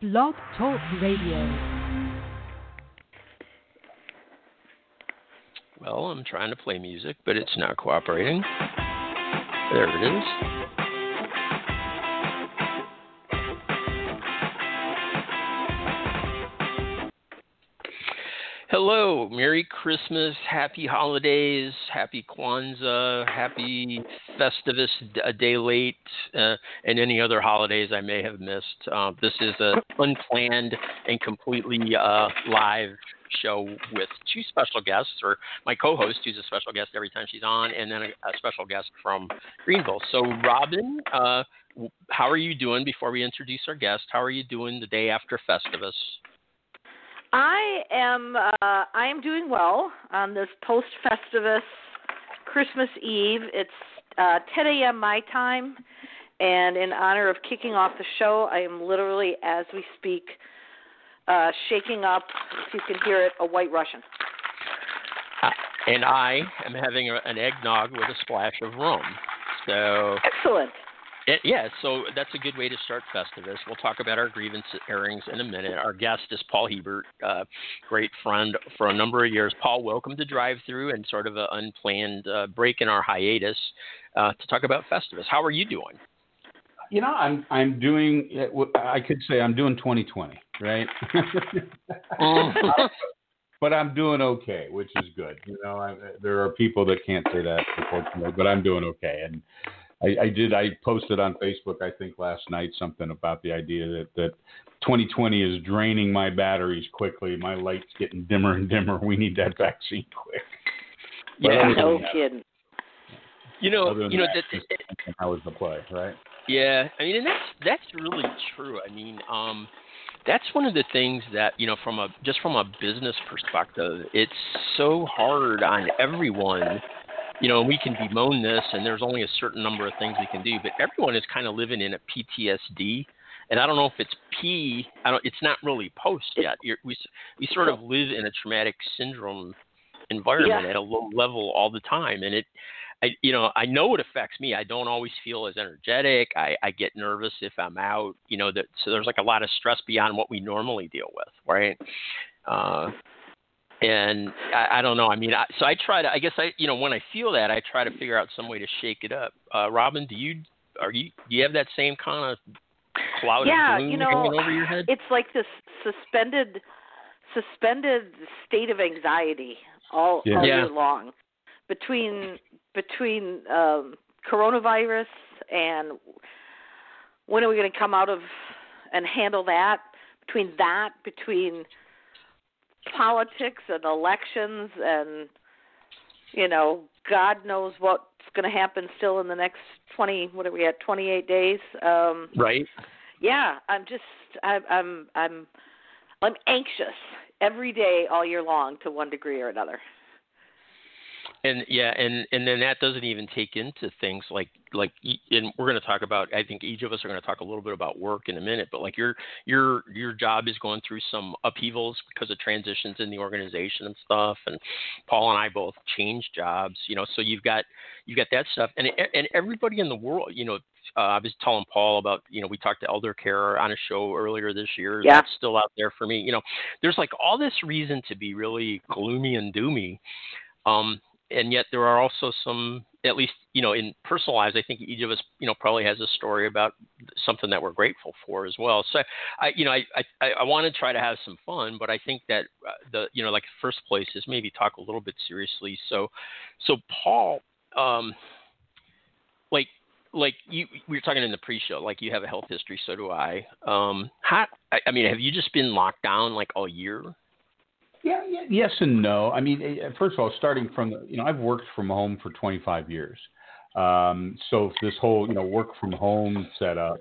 Blog Talk Radio. Well, I'm trying to play music, but it's not cooperating. There it is. Hello, Merry Christmas, Happy Holidays, Happy Kwanzaa, Happy Festivus a day late, uh, and any other holidays I may have missed. Uh, this is an unplanned and completely uh, live show with two special guests, or my co-host, who's a special guest every time she's on, and then a, a special guest from Greenville. So, Robin, uh, how are you doing? Before we introduce our guest, how are you doing the day after Festivus? I am uh, I am doing well on this post Festivus Christmas Eve. It's uh, 10 a.m. my time, and in honor of kicking off the show, I am literally, as we speak, uh, shaking up, if you can hear it, a White Russian. And I am having a, an eggnog with a splash of rum. So excellent. It, yeah, so that's a good way to start Festivus. We'll talk about our grievance airings in a minute. Our guest is Paul Hebert, uh, great friend for a number of years. Paul, welcome to Drive Through and sort of an unplanned uh, break in our hiatus uh, to talk about Festivus. How are you doing? You know, I'm I'm doing. I could say I'm doing 2020, right? but I'm doing okay, which is good. You know, I, there are people that can't say that, unfortunately, but I'm doing okay, and I, I did. I posted on Facebook, I think last night, something about the idea that that 2020 is draining my batteries quickly. My light's getting dimmer and dimmer. We need that vaccine quick. yeah, no kidding. You know, you know that, that how was the play, right? Yeah, I mean, and that's that's really true. I mean, um, that's one of the things that you know, from a just from a business perspective, it's so hard on everyone you know, and we can bemoan this, and there's only a certain number of things we can do, but everyone is kind of living in a PTSD. And I don't know if it's P. I don't. It's not really post yet. You're, we we sort of live in a traumatic syndrome environment yeah. at a low level all the time, and it. I, you know, I know it affects me. I don't always feel as energetic. I, I get nervous if I'm out. You know, that so there's like a lot of stress beyond what we normally deal with, right? Uh, and I, I don't know. I mean, I, so I try to. I guess I, you know, when I feel that, I try to figure out some way to shake it up. Uh, Robin, do you are you do you have that same kind of cloud yeah, of gloom you know, hanging over your head? It's like this suspended suspended state of anxiety all, yeah. all yeah. year long between between um, coronavirus and when are we going to come out of and handle that between that between politics and elections and you know god knows what's going to happen still in the next 20 what are we at 28 days? Um right. yeah i'm just I, i'm i'm i'm anxious every day all year long to one degree or another and yeah and and then that doesn't even take into things like like and we're going to talk about i think each of us are going to talk a little bit about work in a minute but like your your your job is going through some upheavals because of transitions in the organization and stuff and paul and i both changed jobs you know so you've got you've got that stuff and and everybody in the world you know uh, I was telling Paul about, you know, we talked to elder care on a show earlier this year. Yeah. That's still out there for me. You know, there's like all this reason to be really gloomy and doomy. Um, and yet there are also some at least you know in personal lives i think each of us you know probably has a story about something that we're grateful for as well. So i you know i i, I want to try to have some fun but i think that uh, the you know like first place is maybe talk a little bit seriously. So so paul um like like you we were talking in the pre-show like you have a health history so do i. Um how I, I mean have you just been locked down like all year yeah, yeah, yes and no. I mean, eh, first of all, starting from you know, I've worked from home for 25 years. Um, so this whole you know work from home setup,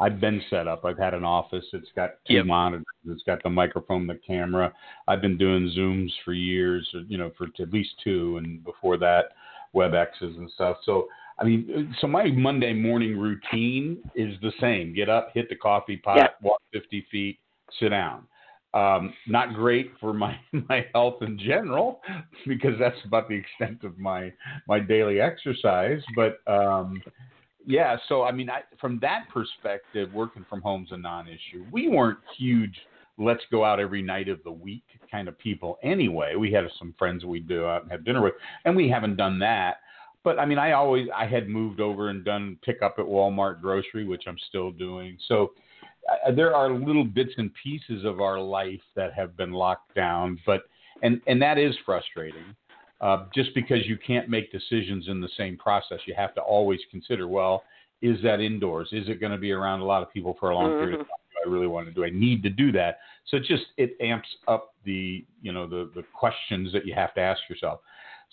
I've been set up. I've had an office. It's got two Yep. monitors. It's got the microphone, the camera. I've been doing Zooms for years. You know, for at least two, and before that, WebExes and stuff. So I mean, so my Monday morning routine is the same: get up, hit the coffee pot, Yeah. walk 50 feet, sit down. Um, not great for my my health in general because that's about the extent of my my daily exercise. But um, yeah, so I mean, I, from that perspective, working from home's a non-issue. We weren't huge. Let's go out every night of the week kind of people anyway. We had some friends we'd go out and have dinner with, and we haven't done that. But I mean, I always I had moved over and done pickup at Walmart grocery, which I'm still doing. So there are little bits and pieces of our life that have been locked down, but and and that is frustrating. Uh, just because you can't make decisions in the same process, you have to always consider, well, is that indoors? Is it going to be around a lot of people for a long period of Mm-hmm. time? Do I really want to do? I need to do that. So it just it amps up the you know the the questions that you have to ask yourself.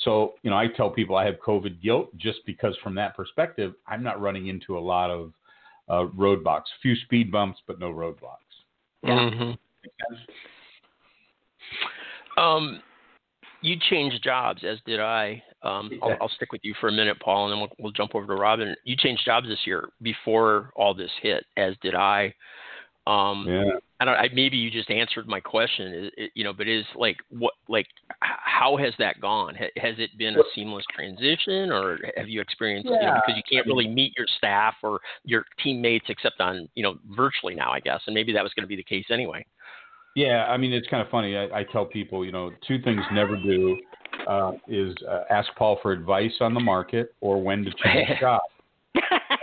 So you know I tell people I have COVID guilt just because from that perspective I'm not running into a lot of uh, roadblocks, few speed bumps, but no roadblocks. Mhm. Um, you changed jobs, as did I. Um, I'll, I'll stick with you for a minute, Paul, and then we'll, we'll jump over to Robin. You changed jobs this year before all this hit, as did I. Um, Yeah. I don't. I, maybe you just answered my question. It, you know, but is like what? Like, how has that gone? Ha, has it been a seamless transition, or have you experienced? You know, because you can't really meet your staff or your teammates except on you know virtually now, I guess, and maybe that was going to be the case anyway. Yeah, I mean it's kind of funny. I, I tell people, you know, two things never do uh, is uh, ask Paul for advice on the market or when to change jobs.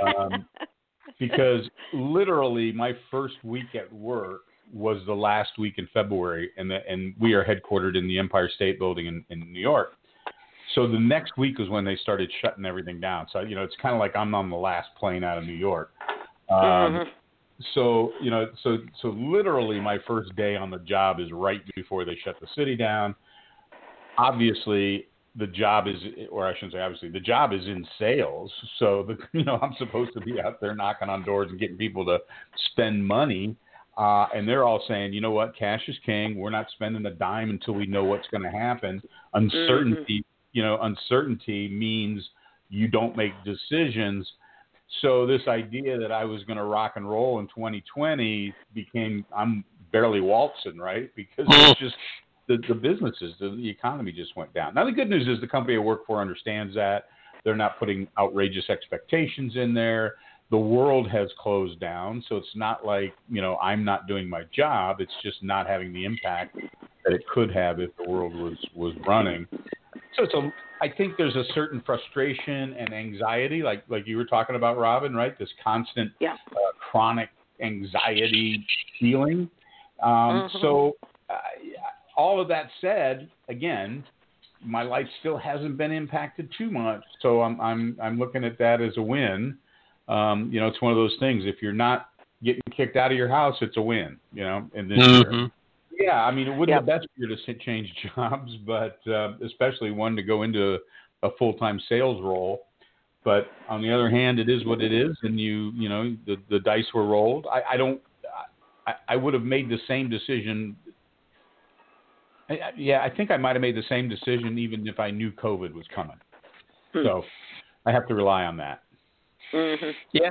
Um, because literally my first week at work was the last week in February, and the, and we are headquartered in the Empire State Building in, in New York. So the next week was when they started shutting everything down. So you know, it's kind of like I'm on the last plane out of New York. Um, Mhm. so you know so so literally my first day on the job is right before they shut the city down obviously the job is or i shouldn't say obviously the job is in sales so the you know i'm supposed to be out there knocking on doors and getting people to spend money uh, and they're all saying you know what cash is king we're not spending a dime until we know what's going to happen uncertainty you know uncertainty means you don't make decisions so this idea that I was going to rock and roll in 2020 became I'm barely waltzing, right? Because it's just the, the businesses, the, the economy just went down. Now the good news is the company I work for understands that they're not putting outrageous expectations in there. The world has closed down, so it's not like you know I'm not doing my job. It's just not having the impact that it could have if the world was was running. So it's a I think there's a certain frustration and anxiety, like like you were talking about, Robin, right? This constant Yeah. uh, chronic anxiety feeling. Um, Mhm. So, uh, all of that said, again, my life still hasn't been impacted too much, so I'm I'm I'm looking at that as a win. Um, you know, it's one of those things. If you're not getting kicked out of your house, it's a win. You know, in this year. Mhm. Yeah, I mean, it wouldn't Yep. have been best year to change jobs, but uh, especially one to go into a full time sales role. But on the other hand, it is what it is, and you you know the the dice were rolled. I, I don't. I, I would have made the same decision. I, I- yeah, I think I might have made the same decision even if I knew COVID was coming. Hmm. So I have to rely on that. Mhm. Yeah,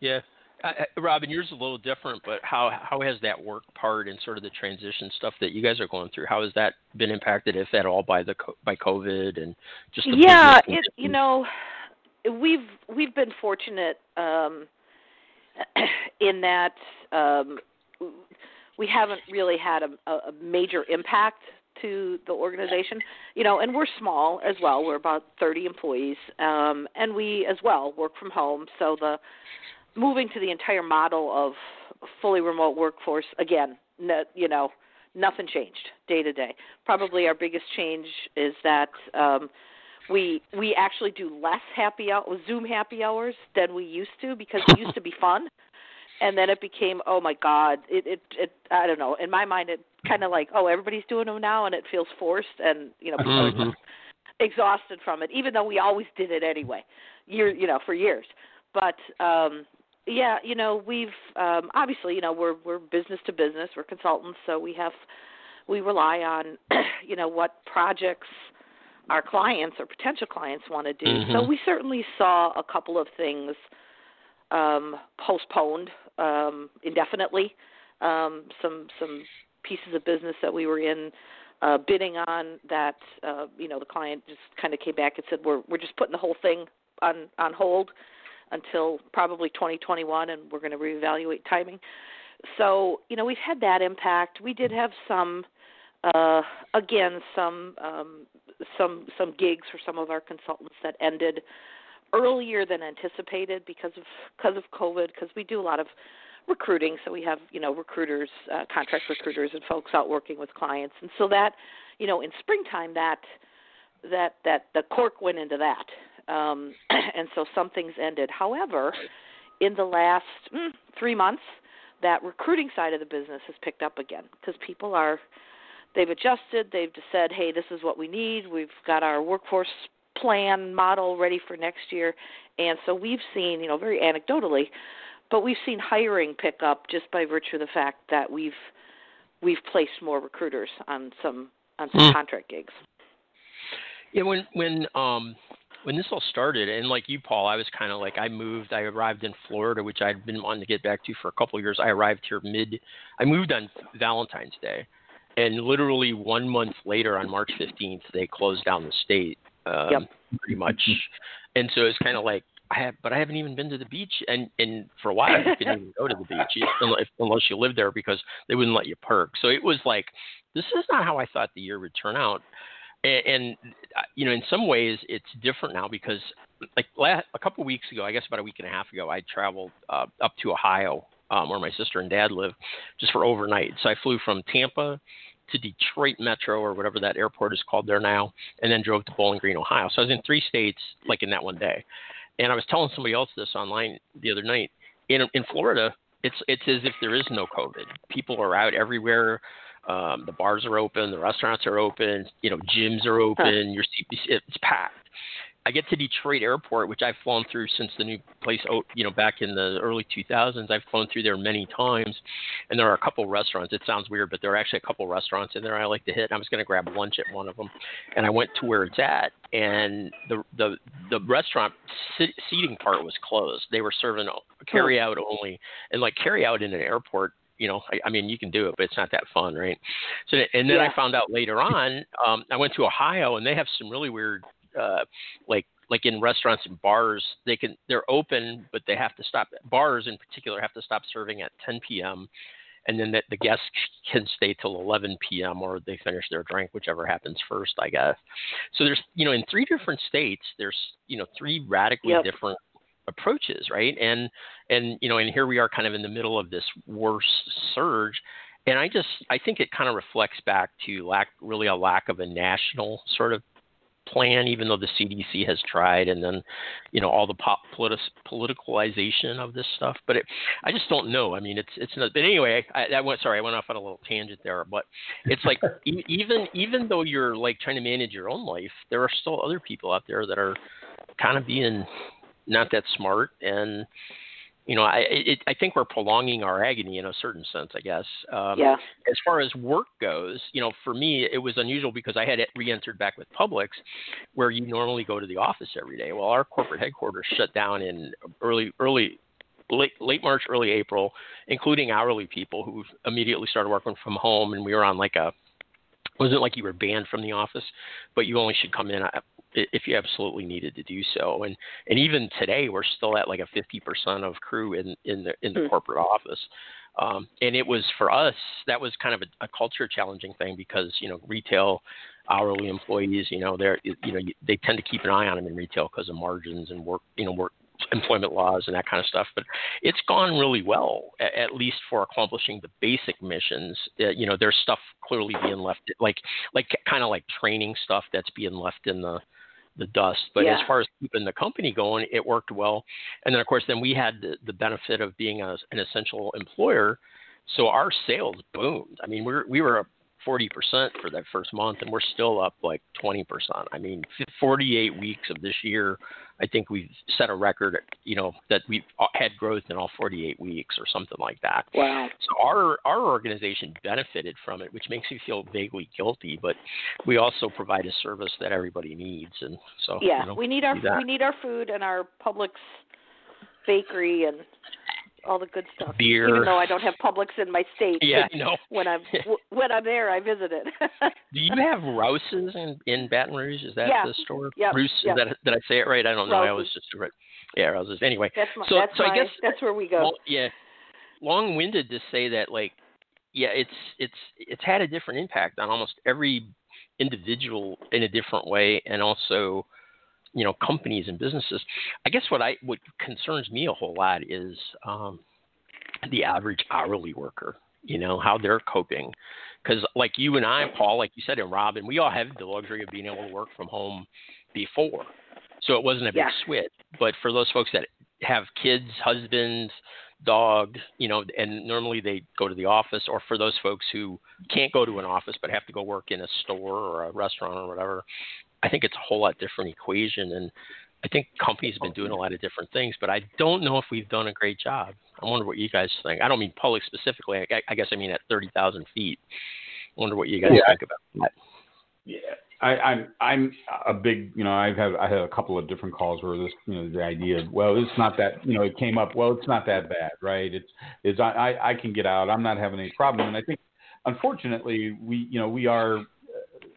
yeah. I, I- Robin, yours is a little different, but how how has that work part and sort of the transition stuff that you guys are going through? How has that been impacted, if at all, by the by COVID and just yeah it you know we've we've been fortunate um in that um we haven't really had a, a major impact to the organization. You know and we're small as well. We're about 30 employees um and we as well work from home. So the moving to the entire model of fully remote workforce again no, you know nothing changed day to day. Probably our biggest change is that um we we actually do less happy hour Zoom happy hours than we used to because it used to be fun, and then it became oh my god it it, it I don't know in my mind it kind of like oh everybody's doing them now and it feels forced and you know people are Mhm. just exhausted from it even though we always did it anyway year you know for years but um yeah you know we've um obviously you know we're we're business to business we're consultants so we have we rely on you know what projects our clients or potential clients want to do. So Mhm. we certainly saw a couple of things um, postponed um, indefinitely. Um, some some pieces of business that we were in uh, bidding on that uh, you know the client just kind of came back and said we're we're just putting the whole thing on on hold until probably 2021, and we're going to reevaluate timing. So, you know, we've had that impact. We did have some, uh, again, some um, some some gigs for some of our consultants that ended earlier than anticipated because of because of COVID. Because we do a lot of recruiting, so we have you know recruiters, uh, contract recruiters, and folks out working with clients, and so that you know in springtime that that that the cork went into that, um, and so some things ended. However, in the last mm, three months, that recruiting side of the business has picked up again because people are they've adjusted. They've just said, hey, this is what we need. We've got our workforce plan model ready for next year, and so we've seen you know very anecdotally but we've seen hiring pick up just by virtue of the fact that we've we've placed more recruiters on some on some mm. contract gigs. Yeah, when when um when this all started, and like you, Paul, I was kind of like I moved. I arrived in Florida, which I'd been wanting to get back to for a couple of years. I arrived here mid. I moved on Valentine's Day, and literally one month later, on March 15th, they closed down the state. Um, yep. Pretty much, and so it's kind of like I have, but I haven't even been to the beach, and and for a while you couldn't even go to the beach unless you lived there because they wouldn't let you perk. So it was like, this is not how I thought the year would turn out, and, and uh, you know, in some ways it's different now because like last, a couple of weeks ago, I guess about a week and a half ago, I traveled uh, up to Ohio, um, where my sister and dad live, just for overnight. So I flew from Tampa to Detroit Metro or whatever that airport is called there now, and then drove to Bowling Green, Ohio. So I was in three states like in that one day. And I was telling somebody else this online the other night. In in Florida, it's it's as if there is no COVID. People are out everywhere. Um, the bars are open, the restaurants are open, you know, gyms are open. Your it's packed. I get to Detroit Airport, which I've flown through since the new place, you know, back in the early 2000s. I've flown through there many times, and there are a couple restaurants. It sounds weird, but there are actually a couple restaurants in there I like to hit. I was going to grab lunch at one of them, and I went to where it's at, and the the the restaurant seating part was closed. They were serving carry out only, and like carry out in an airport you know, I, I mean, you can do it, but it's not that fun, right? So, and then yeah. I found out later on, um, I went to Ohio, and they have some really weird uh, like like in restaurants and bars, they can they're open, but they have to stop. Bars in particular have to stop serving at 10 p.m. And then the, the guests can stay till 11 p.m. or they finish their drink, whichever happens first, I guess. So there's, you know, in three different states, there's, you know, three radically yep. different approaches, right? And and you know, and here we are, kind of in the middle of this worse surge. And I just, I think it kind of reflects back to lack, really a lack of a national sort of plan, even though the CDC has tried, and then, you know, all the pop politi- politicalization of this stuff. But it, I just don't know. I mean, it's it's not. But anyway, I, I went. Sorry, I went off on a little tangent there. But it's like even even though you're like trying to manage your own life, there are still other people out there that are kind of being not that smart and you know, I it, I think we're prolonging our agony in a certain sense, I guess. Um, yeah. As far as work goes, you know, for me it was unusual because I had re-entered back with Publix, where you normally go to the office every day. Well, our corporate headquarters shut down in early early late late March, early April, including hourly people who immediately started working from home, and we were on like a wasn't like you were banned from the office, but you only should come in if you absolutely needed to do so. And and even today, we're still at like a 50% of crew in in the in the mm. corporate office. Um, and it was for us that was kind of a, a culture challenging thing because you know retail hourly employees you know they're you know they tend to keep an eye on them in retail because of margins and work you know work employment laws and that kind of stuff. But it's gone really well, at least for accomplishing the basic missions. Uh, you know, there's stuff clearly being left, like like kind of like training stuff that's being left in the the dust. But yeah. as far as keeping the company going, it worked well. And then of course, then we had the, the benefit of being a, an essential employer. So our sales boomed. I mean, we were, we were 40% for that first month, and we're still up like 20%. I mean, 48 weeks of this year, I think we've set a record, you know, that we've uh, had growth in all 48 weeks or something like that. Wow. So our, our organization benefited from it, which makes me feel vaguely guilty, but we also provide a service that everybody needs. And so, yeah, you know, we need our, we need our food and our Publix bakery and all the good stuff. Beer. Even though I don't have Publix in my state. Yeah, no. When I'm when I'm there, I visit it. Do you have Rouse's in in Baton Rouge? Is that yeah. the store? Yeah. Rouse. Yep. That, did I say it right? I don't know. Rouse's. I was just right. Yeah, roses. Anyway, That's my, so that's so my, I guess that's where we go. Well, yeah, long-winded to say that like yeah, it's it's it's had a different impact on almost every individual in a different way, and also you know companies and businesses. I guess what I what concerns me a whole lot is um, the average hourly worker. You know how they're coping, because like you and I, Paul, like you said, and Robin, we all have the luxury of being able to work from home before, so it wasn't a big Yeah. switch. But for those folks that have kids, husbands, dog, you know, and normally they go to the office, or for those folks who can't go to an office but have to go work in a store or a restaurant or whatever, I think it's a whole lot different equation. And I think companies have been doing a lot of different things, but I don't know if we've done a great job. I wonder what you guys think. I don't mean Publix specifically. I, I guess I mean at 30,000 feet. I wonder what you guys Yeah. think about that. Yeah, I, I'm I'm a big you know I've had I had a couple of different calls where this you know the idea of well it's not that you know it came up well it's not that bad right it's it's I I, I can get out I'm not having any problem and I think unfortunately we you know we are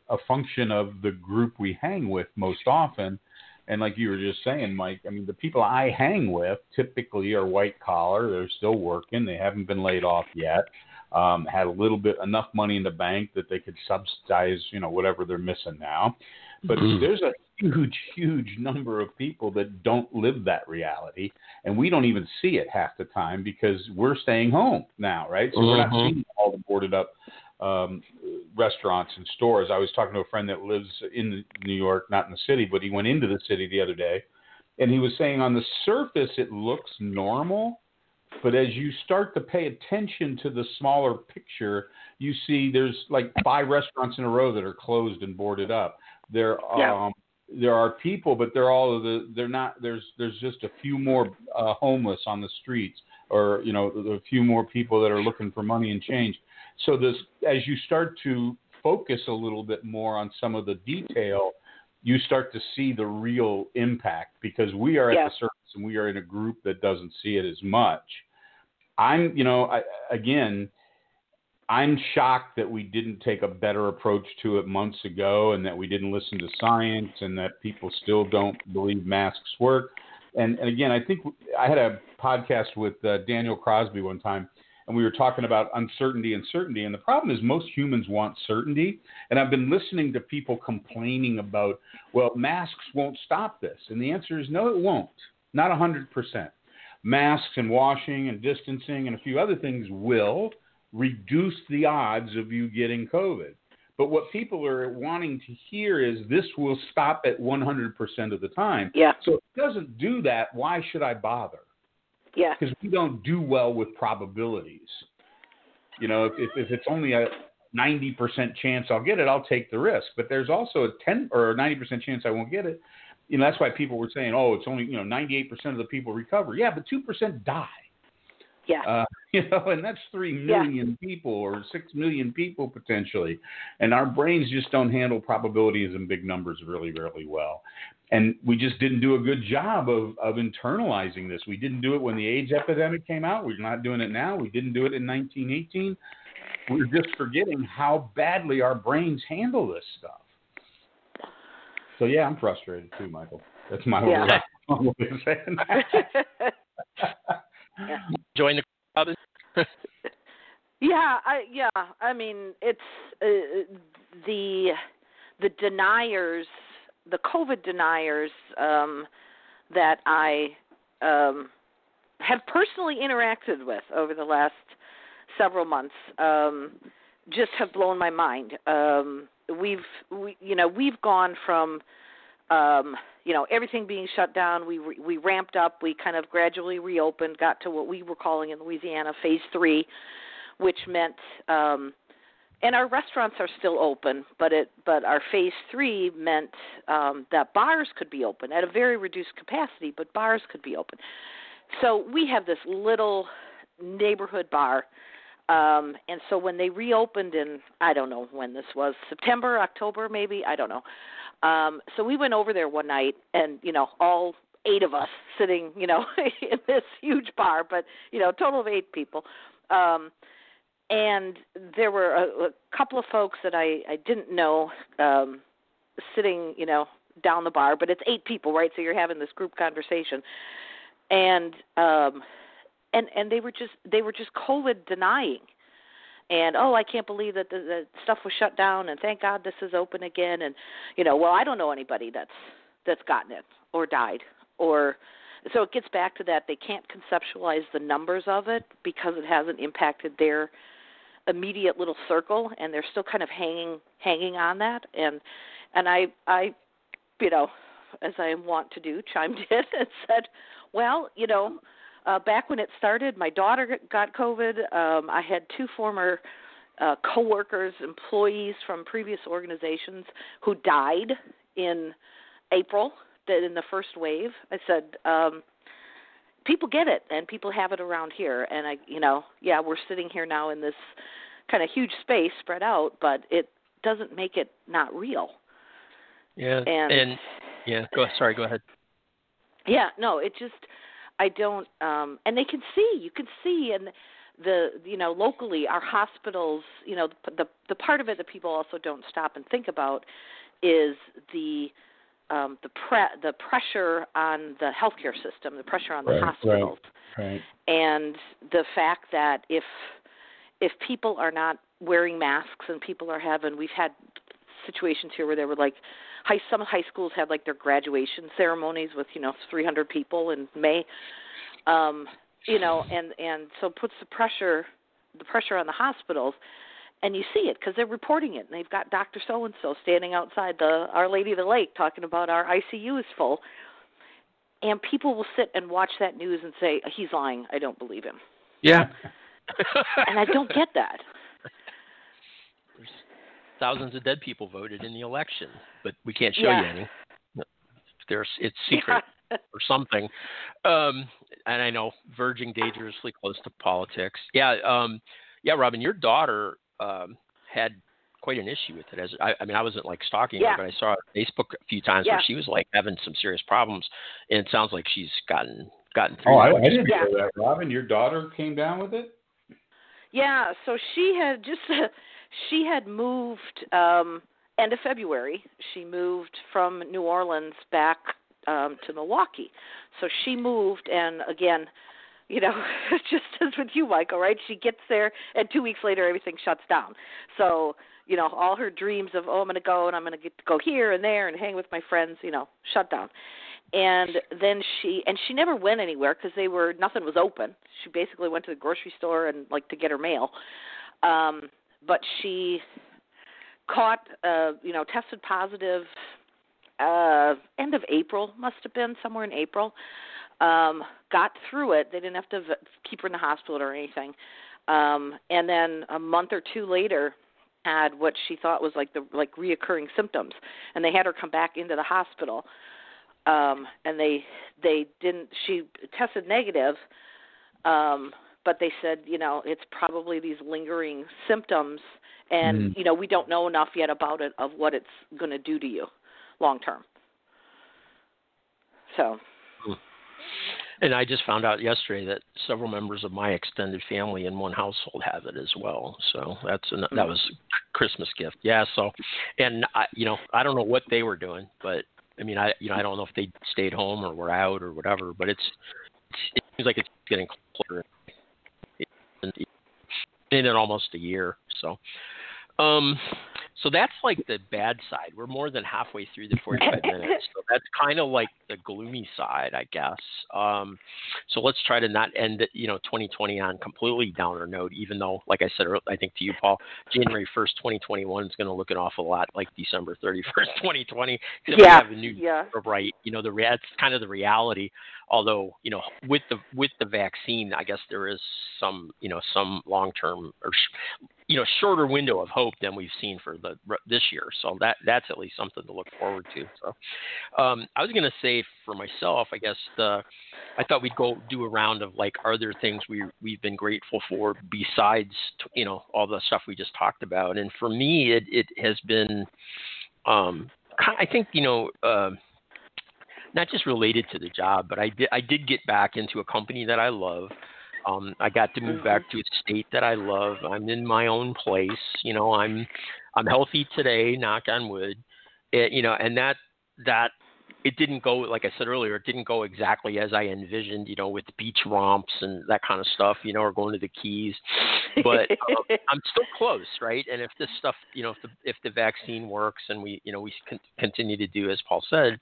a function of the group we hang with most often and like you were just saying Mike I mean the people I hang with typically are white collar they're still working they haven't been laid off yet um, had a little bit enough money in the bank that they could subsidize, you know, whatever they're missing now. But Mhm. there's a huge, huge number of people that don't live that reality, and we don't even see it half the time because we're staying home now, right? So we're not Mhm. seeing all the boarded up um, restaurants and stores. I was talking to a friend that lives in New York, not in the city, but he went into the city the other day, and he was saying on the surface it looks normal, but as you start to pay attention to the smaller picture, you see there's like five restaurants in a row that are closed and boarded up. There Yeah. um there are people, but they're all of the they're not there's there's just a few more uh, homeless on the streets or you know a few more people that are looking for money and change. So this as you start to focus a little bit more on some of the detail, you start to see the real impact because we are at Yeah. the surface and we are in a group that doesn't see it as much. I'm, you know, I, again, I'm shocked that we didn't take a better approach to it months ago and that we didn't listen to science and that people still don't believe masks work. And, and again, I think I had a podcast with uh, Daniel Crosby one time and we were talking about uncertainty and certainty. And the problem is most humans want certainty. And I've been listening to people complaining about, well, masks won't stop this. And the answer is no, it won't. Not 100%. Masks and washing and distancing and a few other things will reduce the odds of you getting COVID. But what people are wanting to hear is this will stop at 100% of the time. Yeah. So if it doesn't do that, why should I bother? Yeah. because we don't do well with probabilities. You know, if, if, if it's only a 90% chance I'll get it, I'll take the risk. But there's also a 10 or a 90% chance I won't get it. You know, that's why people were saying, oh, it's only, you know, 98% of the people recover. Yeah, but 2% die. Yeah. Uh, you know, and that's 3 million Yeah. people or 6 million people potentially. And our brains just don't handle probabilities in big numbers really, really well. And we just didn't do a good job of, of internalizing this. We didn't do it when the AIDS epidemic came out. We're not doing it now. We didn't do it in 1918. We're just forgetting how badly our brains handle this stuff. So, yeah, I'm frustrated too, Michael. That's my Yeah. overall way of saying that. Join the club. Yeah, I yeah, I mean it's uh, the the deniers, the COVID deniers um, that I um, have personally interacted with over the last several months um, just have blown my mind. Um, we've we, you know we've gone from um, you know everything being shut down. We re- we ramped up. We kind of gradually reopened. Got to what we were calling in Louisiana phase three which meant um and our restaurants are still open but it but our phase 3 meant um that bars could be open at a very reduced capacity but bars could be open so we have this little neighborhood bar um and so when they reopened in I don't know when this was September October maybe I don't know um so we went over there one night and you know all eight of us sitting you know in this huge bar but you know total of eight people um and there were a, a couple of folks that I I didn't know um sitting, you know, down the bar, but it's eight people, right? So you're having this group conversation. and um, and and they were just they were just COVID denying. And oh, I can't believe that the, the stuff was shut down, and thank God this is open again. And you know, well, I don't know anybody that's that's gotten it or died or so it gets back to that they can't conceptualize the numbers of it because it hasn't impacted their immediate little circle and they're still kind of hanging hanging on that and and I I you know as I want to do chimed in and said well you know uh back when it started my daughter got covid um I had two former uh coworkers employees from previous organizations who died in April in the first wave. I said, um, people get it and people have it around here and I you know, yeah, we're sitting here now in this kind of huge space spread out, but it doesn't make it not real. Yeah. And, and yeah, go sorry, go ahead. Yeah, no, it just I don't um and they can see, you can see and the you know locally our hospitals you know the the, the part of it that people also don't stop and think about is the um, the pre- the pressure on the healthcare system, the pressure on the Right, hospitals, Right. and the fact that if if people are not wearing masks and people are having, we've had situations here where there were like high some high schools had like their graduation ceremonies with you know 300 people in May, um, you know, and and so puts the pressure the pressure on the hospitals and you see it because they're reporting it and they've got dr so and so standing outside the our lady of the lake talking about our icu is full and people will sit and watch that news and say he's lying. I don't believe him. Yeah. and i don't get that thousands of dead people voted in the election, but we can't show Yeah. you any. There's it's secret or something. Um, and I know verging dangerously close to politics. Yeah, um, yeah, Robin, your daughter um, had quite an issue with it. As I, I mean, I wasn't like stalking Yeah. her, but I saw her on Facebook a few times Yeah. where she was like having some serious problems, and it sounds like she's gotten gotten through. Oh, I, I didn't Yeah. know that. Robin, your daughter came down with it. Yeah, so she had just she had moved um end of February. She moved from New Orleans back um to Milwaukee. So she moved and again, you know, just as with you, Michael, right? She gets there and 2 weeks later everything shuts down. So, you know, all her dreams of oh, I'm going to go and I'm going to go here and there and hang with my friends, you know, shut down and then she and she never went anywhere because they were nothing was open she basically went to the grocery store and like to get her mail um but she caught uh you know tested positive uh end of april must have been somewhere in april um got through it. They didn't have to v- keep her in the hospital or anything. Um and then a month or two later had what she thought was like the like reoccurring symptoms. And they had her come back into the hospital. Um and they they didn't she tested negative um but they said you know it's probably these lingering symptoms and Mm. you know we don't know enough yet about it of what it's going to do to you long term so And I just found out yesterday that several members of my extended family in one household have it as well. So that's an, that Mm. was a Christmas gift. Yeah. So, and I, you know, I don't know what they were doing, but I mean, I, you know, I don't know if they stayed home or were out or whatever. But it's, it's it seems like it's getting closer. In almost a year. So, um, so that's like the bad side. We're more than halfway through the 45 minutes. So that's kind of like the gloomy side, I guess. Um, so let's try to not end it, you know, 2020 on completely downer note, even though, like I said, I think to you, Paul, January 1st, 2021 is going to look an awful lot like December 31st, 2020. Except yeah we have a new yeah right you know the that's kind of the reality although you know with the with the vaccine i guess there is some you know some long term or sh- you know shorter window of hope than we've seen for the this year. So that that's at least something to look forward to. So um i was going to say for myself i guess the i thought we'd go do a round of like are there things we we've been grateful for besides you know all the stuff we just talked about? And for me it it has been um I think you know, uh, not just related to the job, but I did I did get back into a company that I love. Um, I got to move back to a state that I love. I'm in my own place. You know, I'm I'm healthy today, knock on wood. It, you know, and that that it didn't go like I said earlier. It didn't go exactly as I envisioned. You know, with beach romps and that kind of stuff. You know, or going to the Keys. But um, I'm still close, right? And if this stuff, you know, if the if the vaccine works and we, you know, we con- continue to do as Paul said,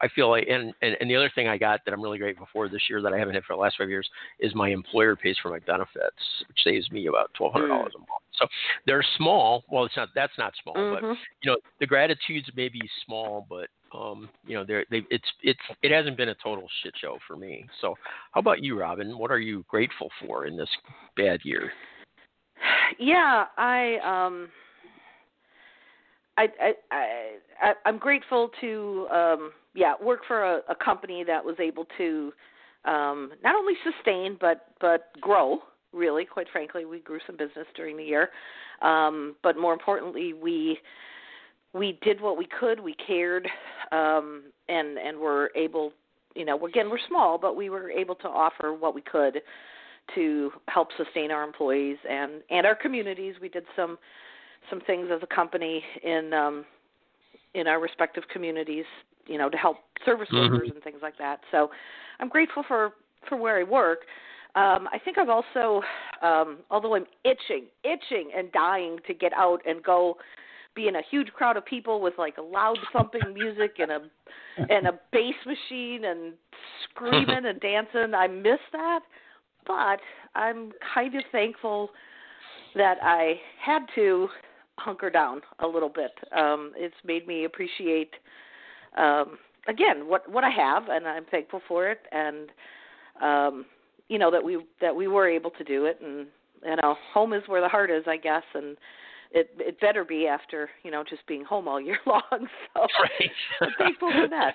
I feel like, and, and and the other thing I got that I'm really grateful for this year that I haven't had for the last five years is my employer pays for my benefits, which saves me about twelve hundred dollars mm. a month. So they're small. Well, it's not. That's not small, mm-hmm. but you know, the gratitudes may be small, but um, you know, they're, they, it's it's it hasn't been a total shit show for me. So, how about you, Robin? What are you grateful for in this bad year? Yeah, I um, I I, I I'm grateful to um, yeah work for a, a company that was able to um, not only sustain but but grow really, quite frankly. We grew some business during the year, um, but more importantly, we we did what we could. We cared, um, and and were able. You know, again, we're small, but we were able to offer what we could to help sustain our employees and and our communities. We did some some things as a company in um, in our respective communities, you know, to help service mm-hmm. workers and things like that. So, I'm grateful for for where I work. Um, I think I've also, um, although I'm itching, itching and dying to get out and go be in a huge crowd of people with like loud thumping music and a and a bass machine and screaming and dancing. I miss that, but I'm kind of thankful that I had to hunker down a little bit. Um, it's made me appreciate um, again what what I have, and I'm thankful for it. And um, you know that we that we were able to do it and you know home is where the heart is i guess and it it better be after you know just being home all year long so right. i'm thankful for that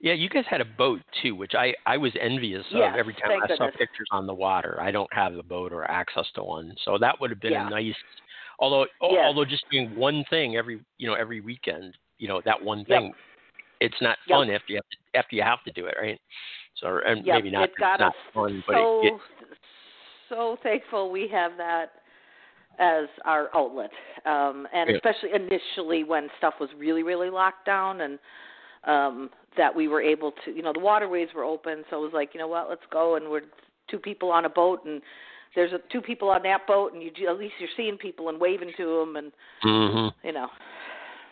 yeah you guys had a boat too which i i was envious yes, of every time i goodness. saw pictures on the water i don't have a boat or access to one so that would have been yeah. a nice although yes. although just doing one thing every you know every weekend you know that one thing yep. it's not yep. fun after you have to after you have to do it right so and yep, maybe not, it got not us fun, but so it, it, so thankful we have that as our outlet, um, and yeah. especially initially when stuff was really really locked down and um, that we were able to, you know, the waterways were open, so it was like, you know what, let's go, and we're two people on a boat and there's a, two people on that boat, and you at least you're seeing people and waving to them, and mm-hmm. you know.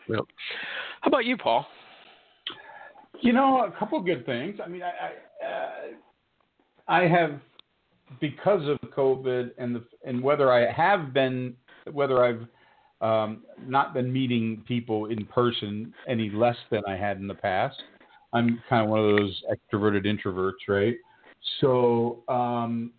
Yep. How about you, Paul? You know, a couple good things. I mean, I I, uh, I have because of COVID and the and whether I have been whether I've um, not been meeting people in person any less than I had in the past. I'm kind of one of those extroverted introverts, right? So, um,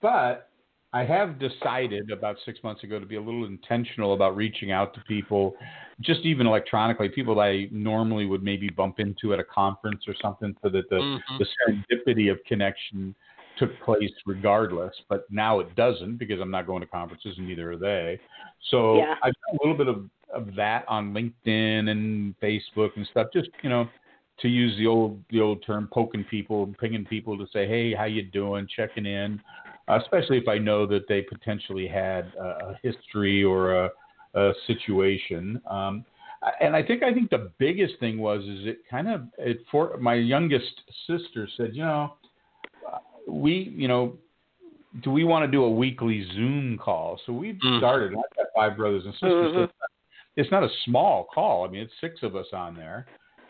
but I have decided about six months ago to be a little intentional about reaching out to people, just even electronically, people that I normally would maybe bump into at a conference or something, so that the, mm-hmm. the serendipity of connection took place regardless. But now it doesn't because I'm not going to conferences and neither are they. So yeah. I've done a little bit of, of that on LinkedIn and Facebook and stuff, just you know to use the old the old term, poking people, pinging people to say, "Hey, how you doing?" Checking in especially if I know that they potentially had a, history or a, a situation. Um, and I think I think the biggest thing was is it kind of it for my youngest sister said, you know, we you know, do we want to do a weekly Zoom call? So we've mm. started. I've got five brothers and sisters. Mm-hmm. So it's not a small call. I mean, it's six of us on there,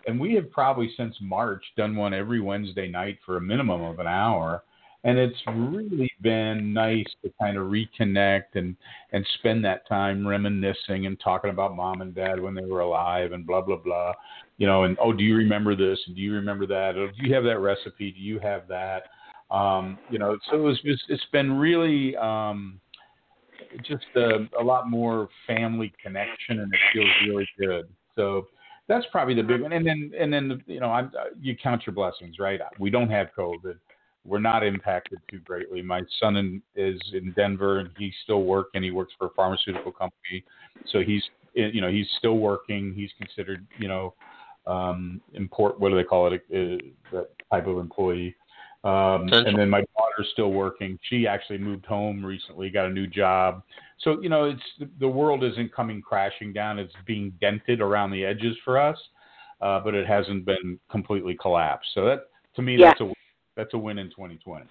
and we have probably since March done one every Wednesday night for a minimum of an hour and it's really been nice to kind of reconnect and and spend that time reminiscing and talking about mom and dad when they were alive and blah blah blah you know and oh do you remember this and do you remember that or do you have that recipe do you have that um you know so it's it's, it's been really um just a, a lot more family connection and it feels really good so that's probably the big one and then and then you know I'm, you count your blessings right we don't have covid we're not impacted too greatly. My son in, is in Denver and he's still working. He works for a pharmaceutical company, so he's you know he's still working. He's considered you know um, import. What do they call it? Uh, that type of employee. Um, and then my daughter's still working. She actually moved home recently, got a new job. So you know, it's the world isn't coming crashing down. It's being dented around the edges for us. uh, but it hasn't been completely collapsed. So that to me, Yeah. that's a that's a win in 2020.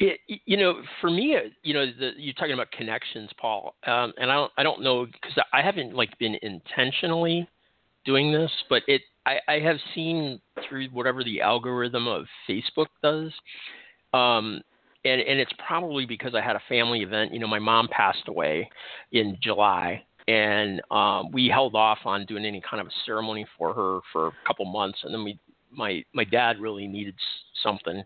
It, you know, for me, uh, you know, the, you're talking about connections, Paul, um, and I don't, I don't know because I haven't like been intentionally doing this, but it, I, I have seen through whatever the algorithm of Facebook does, um, and and it's probably because I had a family event. You know, my mom passed away in July, and um, we held off on doing any kind of a ceremony for her for a couple months, and then we, my my dad really needed something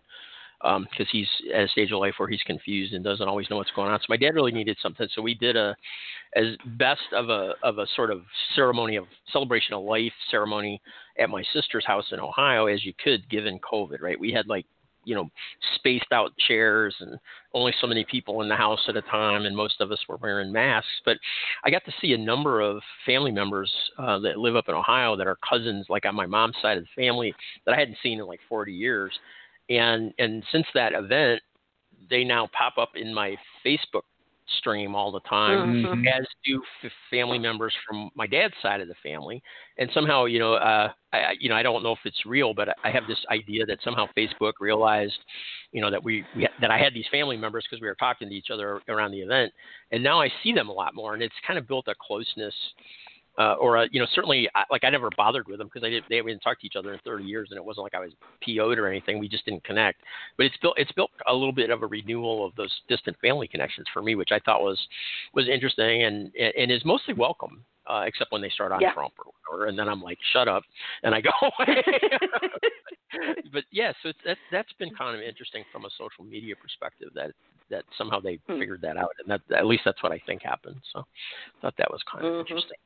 because um, he's at a stage of life where he's confused and doesn't always know what's going on. So my dad really needed something. So we did a as best of a of a sort of ceremony of celebration of life ceremony at my sister's house in Ohio as you could given COVID. Right, we had like you know spaced out chairs and only so many people in the house at a time, and most of us were wearing masks. But I got to see a number of family members uh, that live up in Ohio that are cousins, like on my mom's side of the family, that I hadn't seen in like 40 years and and since that event, they now pop up in my Facebook stream all the time, Mhm. as do f- family members from my dad's side of the family. And somehow, you know, uh, I I- you know I don't know if it's real, but I have this idea that somehow Facebook realized, you know, that we, we that I had these family members because we were talking to each other around the event, and now I see them a lot more, and it's kind of built a closeness uh, or uh, you know certainly I, like I never bothered with them because I didn't they hadn't talked to each other in 30 years and it wasn't like I was PO'd or anything we just didn't connect but it's built it's built a little bit of a renewal of those distant family connections for me which I thought was was interesting and and is mostly welcome uh, except when they start on Yeah. Trump or whatever and then I'm like shut up and I go away but yeah so it's, that's that's been kind of interesting from a social media perspective that that somehow they Hmm. figured that out and that at least that's what I think happened so I thought that was kind of Mhm. interesting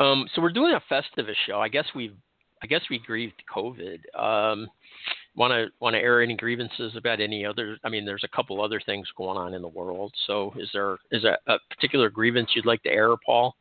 um, so we're doing a Festivus show. I guess we've, I guess we grieved COVID. Um, want to want to air any grievances about any other? I mean, there's a couple other things going on in the world. So is there is there a particular grievance you'd like to air, Paul?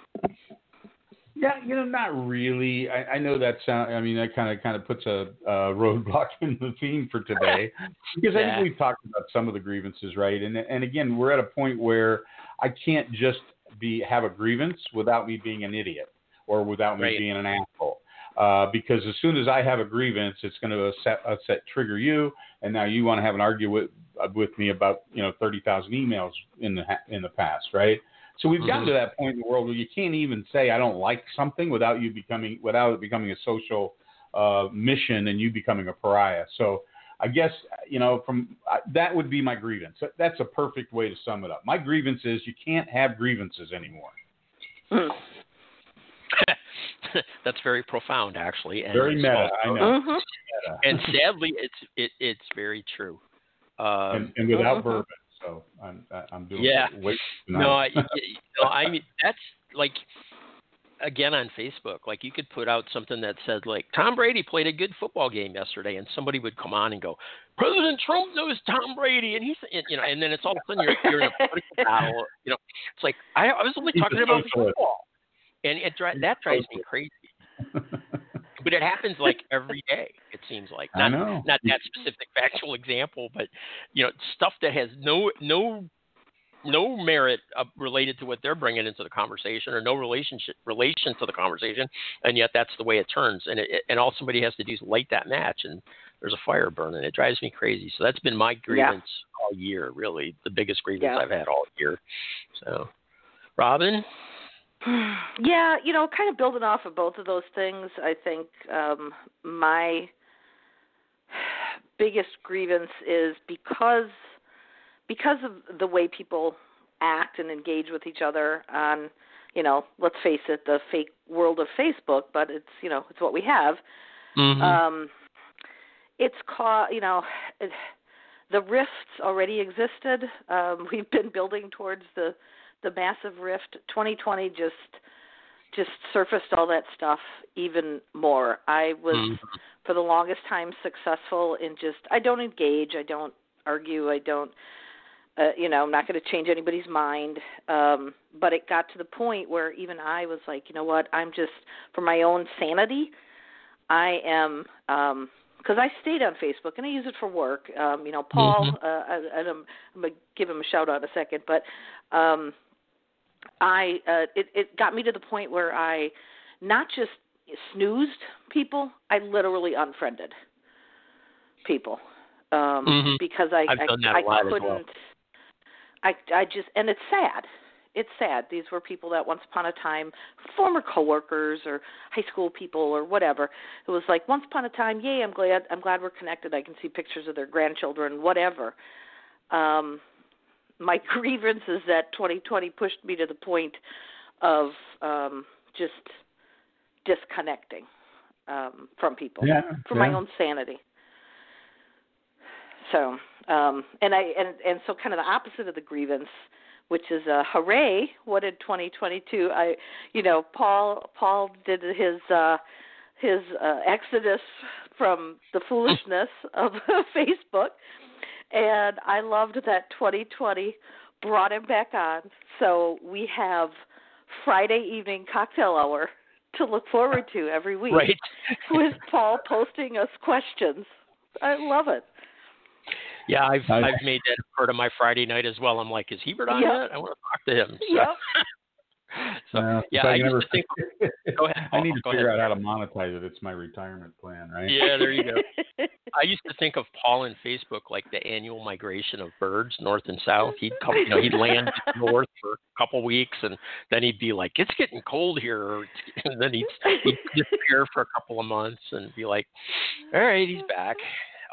Yeah, you know, not really. I, I know that sound. I mean, that kind of kind of puts a, a roadblock in the theme for today, because I think we've talked about some of the grievances, right? And and again, we're at a point where I can't just be have a grievance without me being an idiot or without me being an asshole. Uh, because as soon as I have a grievance, it's going to upset, upset trigger you, and now you want to have an argument with uh, with me about you know thirty thousand emails in the in the past, right? So we've gotten Mhm. to that point in the world where you can't even say I don't like something without you becoming without it becoming a social uh, mission and you becoming a pariah. So I guess you know from uh, that would be my grievance. That- That's a perfect way to sum it up. My grievance is you can't have grievances anymore. Mhm. That's very profound, actually. And Very it's meta, I also- know. Mhm. And sadly, it's it, it's very true. Um, and, and without Mhm. bourbon. So I'm I'm doing Yeah. Wait No, I, y- no, I mean that's like again on Facebook. Like you could put out something that said like Tom Brady played a good football game yesterday, and somebody would come on and go, President Trump knows Tom Brady, and he's and, you know, and then it's all of a sudden you're, you're in a political battle. You know, it's like I, I was only talking about football, and it dri- that drives me crazy. But it happens like every day. It seems like not not that specific factual example, but you know stuff that has no no no merit uh, related to what they're bringing into the conversation or no relationship relation to the conversation, and yet that's the way it turns. And it, and all somebody has to do is light that match, and there's a fire burning. It drives me crazy. So that's been my grievance all year, really, the biggest grievance Yeah. I've had all year. So, Robin, Yeah, you know, kind of building off of both of those things, I think um my biggest grievance is because because of the way people act and engage with each other on, you know, let's face it, the fake world of Facebook, but it's, you know, it's what we have. mm-hmm. Um it's caught, you know, it, the rifts already existed. Um we've been building towards the the massive rift 2020 just just surfaced all that stuff even more i was Mhm. for the longest time successful in just i don't engage i don't argue i don't uh, you know i'm not going to change anybody's mind um but it got to the point where even i was like you know what i'm just for my own sanity i am um because I stayed on Facebook and I use it for work. Um, you know, Paul, Mhm. uh, I, and I'm, I'm gonna give him a shout out in a second, but um, I uh, it it got me to the point where I not just snoozed people, I literally unfriended people um Mhm. because I I've I, done that I a lot as couldn't well. I I just and it's sad. It's sad. These were people that once upon a time former coworkers or high school people or whatever. It was like once upon a time, yay, I'm glad I'm glad we're connected. I can see pictures of their grandchildren, whatever. Um my grievance is that 2020 pushed me to the point of um just disconnecting um from people Yeah, for my own sanity. So, um, and I and and so kind of the opposite of the grievance, which is a hooray! What did 2022? I, you know, Paul Paul did his uh, his uh, exodus from the foolishness of Facebook, and I loved that 2020 brought him back on. So we have Friday evening cocktail hour to look forward to every week Right. with Paul posting us questions. I love it. Yeah, I've I- I've made that part of my Friday night as well. I'm like, is Hebert on Yeah. yet? I want to talk to him. So, Yep. so Well, yeah, if I can used to think. Go ahead, I need to Go figure ahead. out how to monetize it. It's my retirement plan, right? Yeah, there you go. I used to think of Paul and Facebook like the annual migration of birds north and south. He'd come, you know, he'd land north for a couple weeks, and then he'd be like, "It's getting cold here," and then he'd, he'd disappear for a couple of months and be like, "All right, he's back."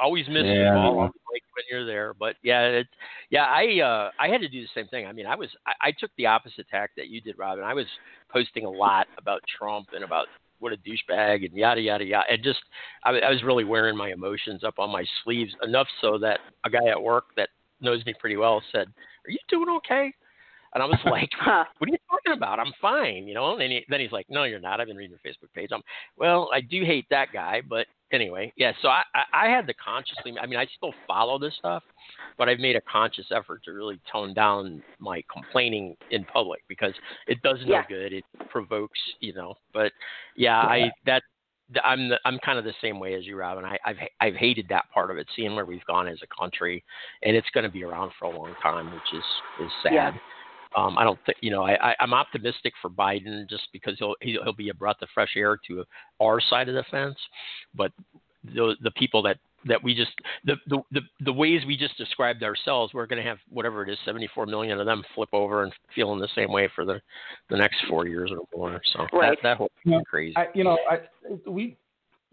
Always miss you, Yeah, I Paul. know. Always like when you're there, but yeah, it, yeah, I uh, I had to do the same thing. I mean, I was I, I took the opposite tack that you did, Robin. I was posting a lot about Trump and about what a douchebag and yada yada yada, and just I, I was really wearing my emotions up on my sleeves enough so that a guy at work that knows me pretty well said, "Are you doing okay?" And I was like, "What are you talking about? I'm fine, you know." And he, then he's like, "No, you're not. I've been reading your Facebook page." I'm, well, I do hate that guy, but anyway, yeah. So I, I, I had to consciously. I mean, I still follow this stuff, but I've made a conscious effort to really tone down my complaining in public because it does no Yeah. good. It provokes, you know. But yeah, I that I'm the, I'm kind of the same way as you, Robin. I, I've I've hated that part of it, seeing where we've gone as a country, and it's going to be around for a long time, which is is sad. Yeah. Um, I don't think you know. I, I I'm optimistic for Biden just because he'll he'll be a breath of fresh air to our side of the fence, but the the people that that we just the the the, the ways we just described ourselves, we're going to have whatever it is, 74 million of them flip over and feeling the same way for the the next four years or more. So Right. that that whole Yeah. crazy. I, you know, I, we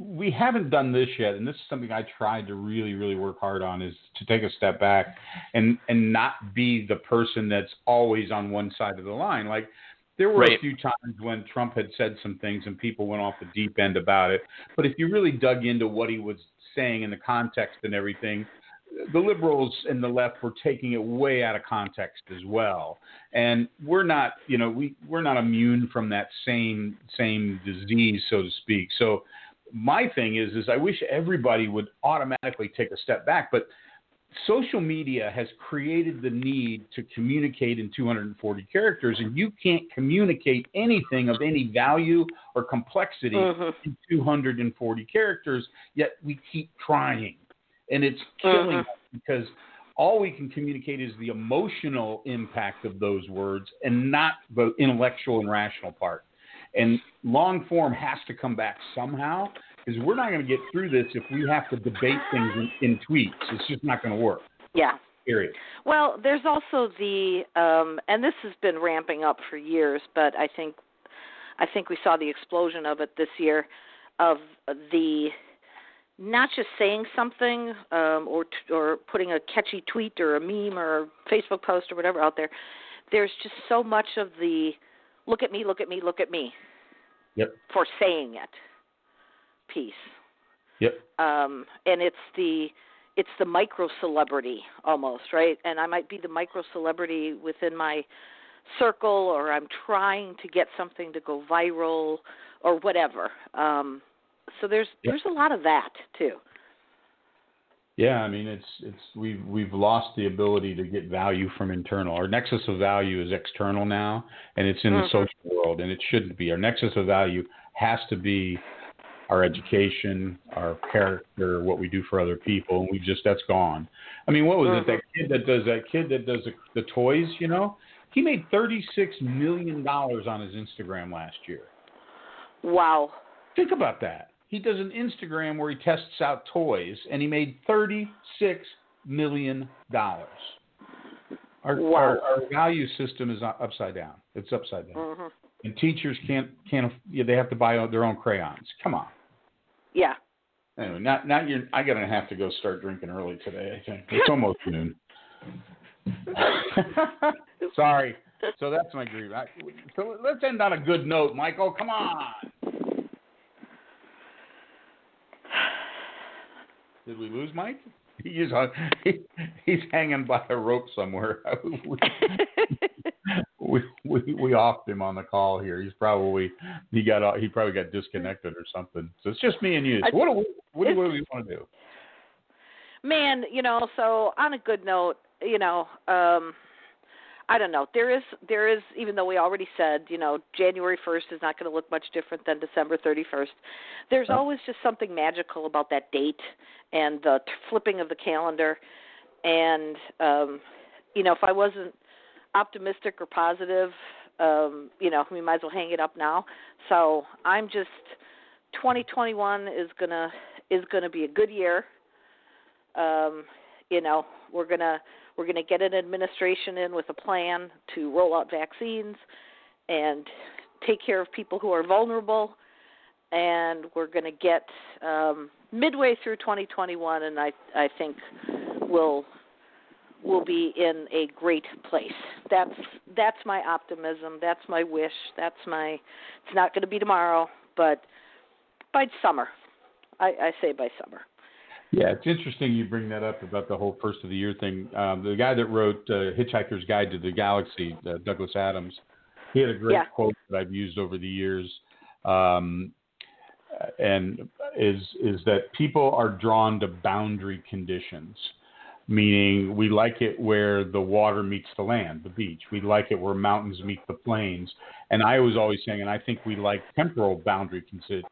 we haven't done this yet, and this is something I tried to really, really work hard on is to take a step back and and not be the person that's always on one side of the line. Like there were a few times when Trump had said some things and people went off the deep end about it, but if you really dug into what he was saying in the context and everything. The liberals and the left were taking it way out of context as well, and we're not, you know, we we're not immune from that same same disease, so to speak. So, my thing is is I wish everybody would automatically take a step back, but social media has created the need to communicate in 240 characters and you can't communicate anything of any value or complexity Mhm. in 240 characters yet we keep trying and it's killing Mhm. us because all we can communicate is the emotional impact of those words and not the intellectual and rational part and long form has to come back somehow because we're not going to get through this if we have to debate things in, in tweets. It's just not going to work. Yeah. Period. Well, there's also the um and this has been ramping up for years, but I think I think we saw the explosion of it this year of the not just saying something um or t- or putting a catchy tweet or a meme or a Facebook post or whatever out there. There's just so much of the look at me, look at me, look at me Yep. for saying it piece. Yep. um and it's the it's the micro celebrity almost right and i might be the micro celebrity within my circle or i'm trying to get something to go viral or whatever um so there's Yep. there's a lot of that too Yeah, I mean it's it's we've we've lost the ability to get value from internal. Our nexus of value is external now, and it's in Mhm. the social world, and it shouldn't be. Our nexus of value has to be our education, our character, what we do for other people, and we've just that's gone. I mean, what was it? Mhm. That kid that does that kid that does the, the toys, you know, he made thirty six million dollars on his Instagram last year. wow Think about that. He does an Instagram where he tests out toys, and he made thirty-six million dollars. Our, Wow. our our value system is upside down. It's upside down, hmm and teachers can't can't. Yeah, they have to buy their own crayons. Come on. Yeah. Anyway, not not you. I gotta have to go start drinking early today. I think it's almost noon. Sorry. So that's my grief. I, so let's end on a good note, Michael. Come on. Did we lose Mike? He's on, he, he's hanging by a rope somewhere. we, we we offed him on the call here. He's probably he got he probably got disconnected or something. So it's just me and you. So what do we what do we want to do? Man, you know, so on a good note, you know, um I don't know. There is there is even though we already said, you know, January 1st is not going to look much different than December 31st. There's Right. always just something magical about that date and the t- flipping of the calendar and um you know, if I wasn't optimistic or positive, um, you know, we might as well hang it up now. So, I'm just 2021 is going to is going to be a good year um, you know, we're gonna we're gonna get an administration in with a plan to roll out vaccines and take care of people who are vulnerable, and we're gonna get um, midway through 2021, and I I think we'll we'll be in a great place. That's that's my optimism. That's my wish. That's my. It's not going to be tomorrow, but by summer. I, I say by summer. Yeah, it's interesting you bring that up about the whole first of the year thing. Um, the guy that wrote uh, Hitchhiker's Guide to the Galaxy, uh, Douglas Adams, he had a great Yeah. quote that I've used over the years, um, and is is that people are drawn to boundary conditions, meaning we like it where the water meets the land, the beach. We like it where mountains meet the plains. And I was always saying, and I think we like temporal boundary consi-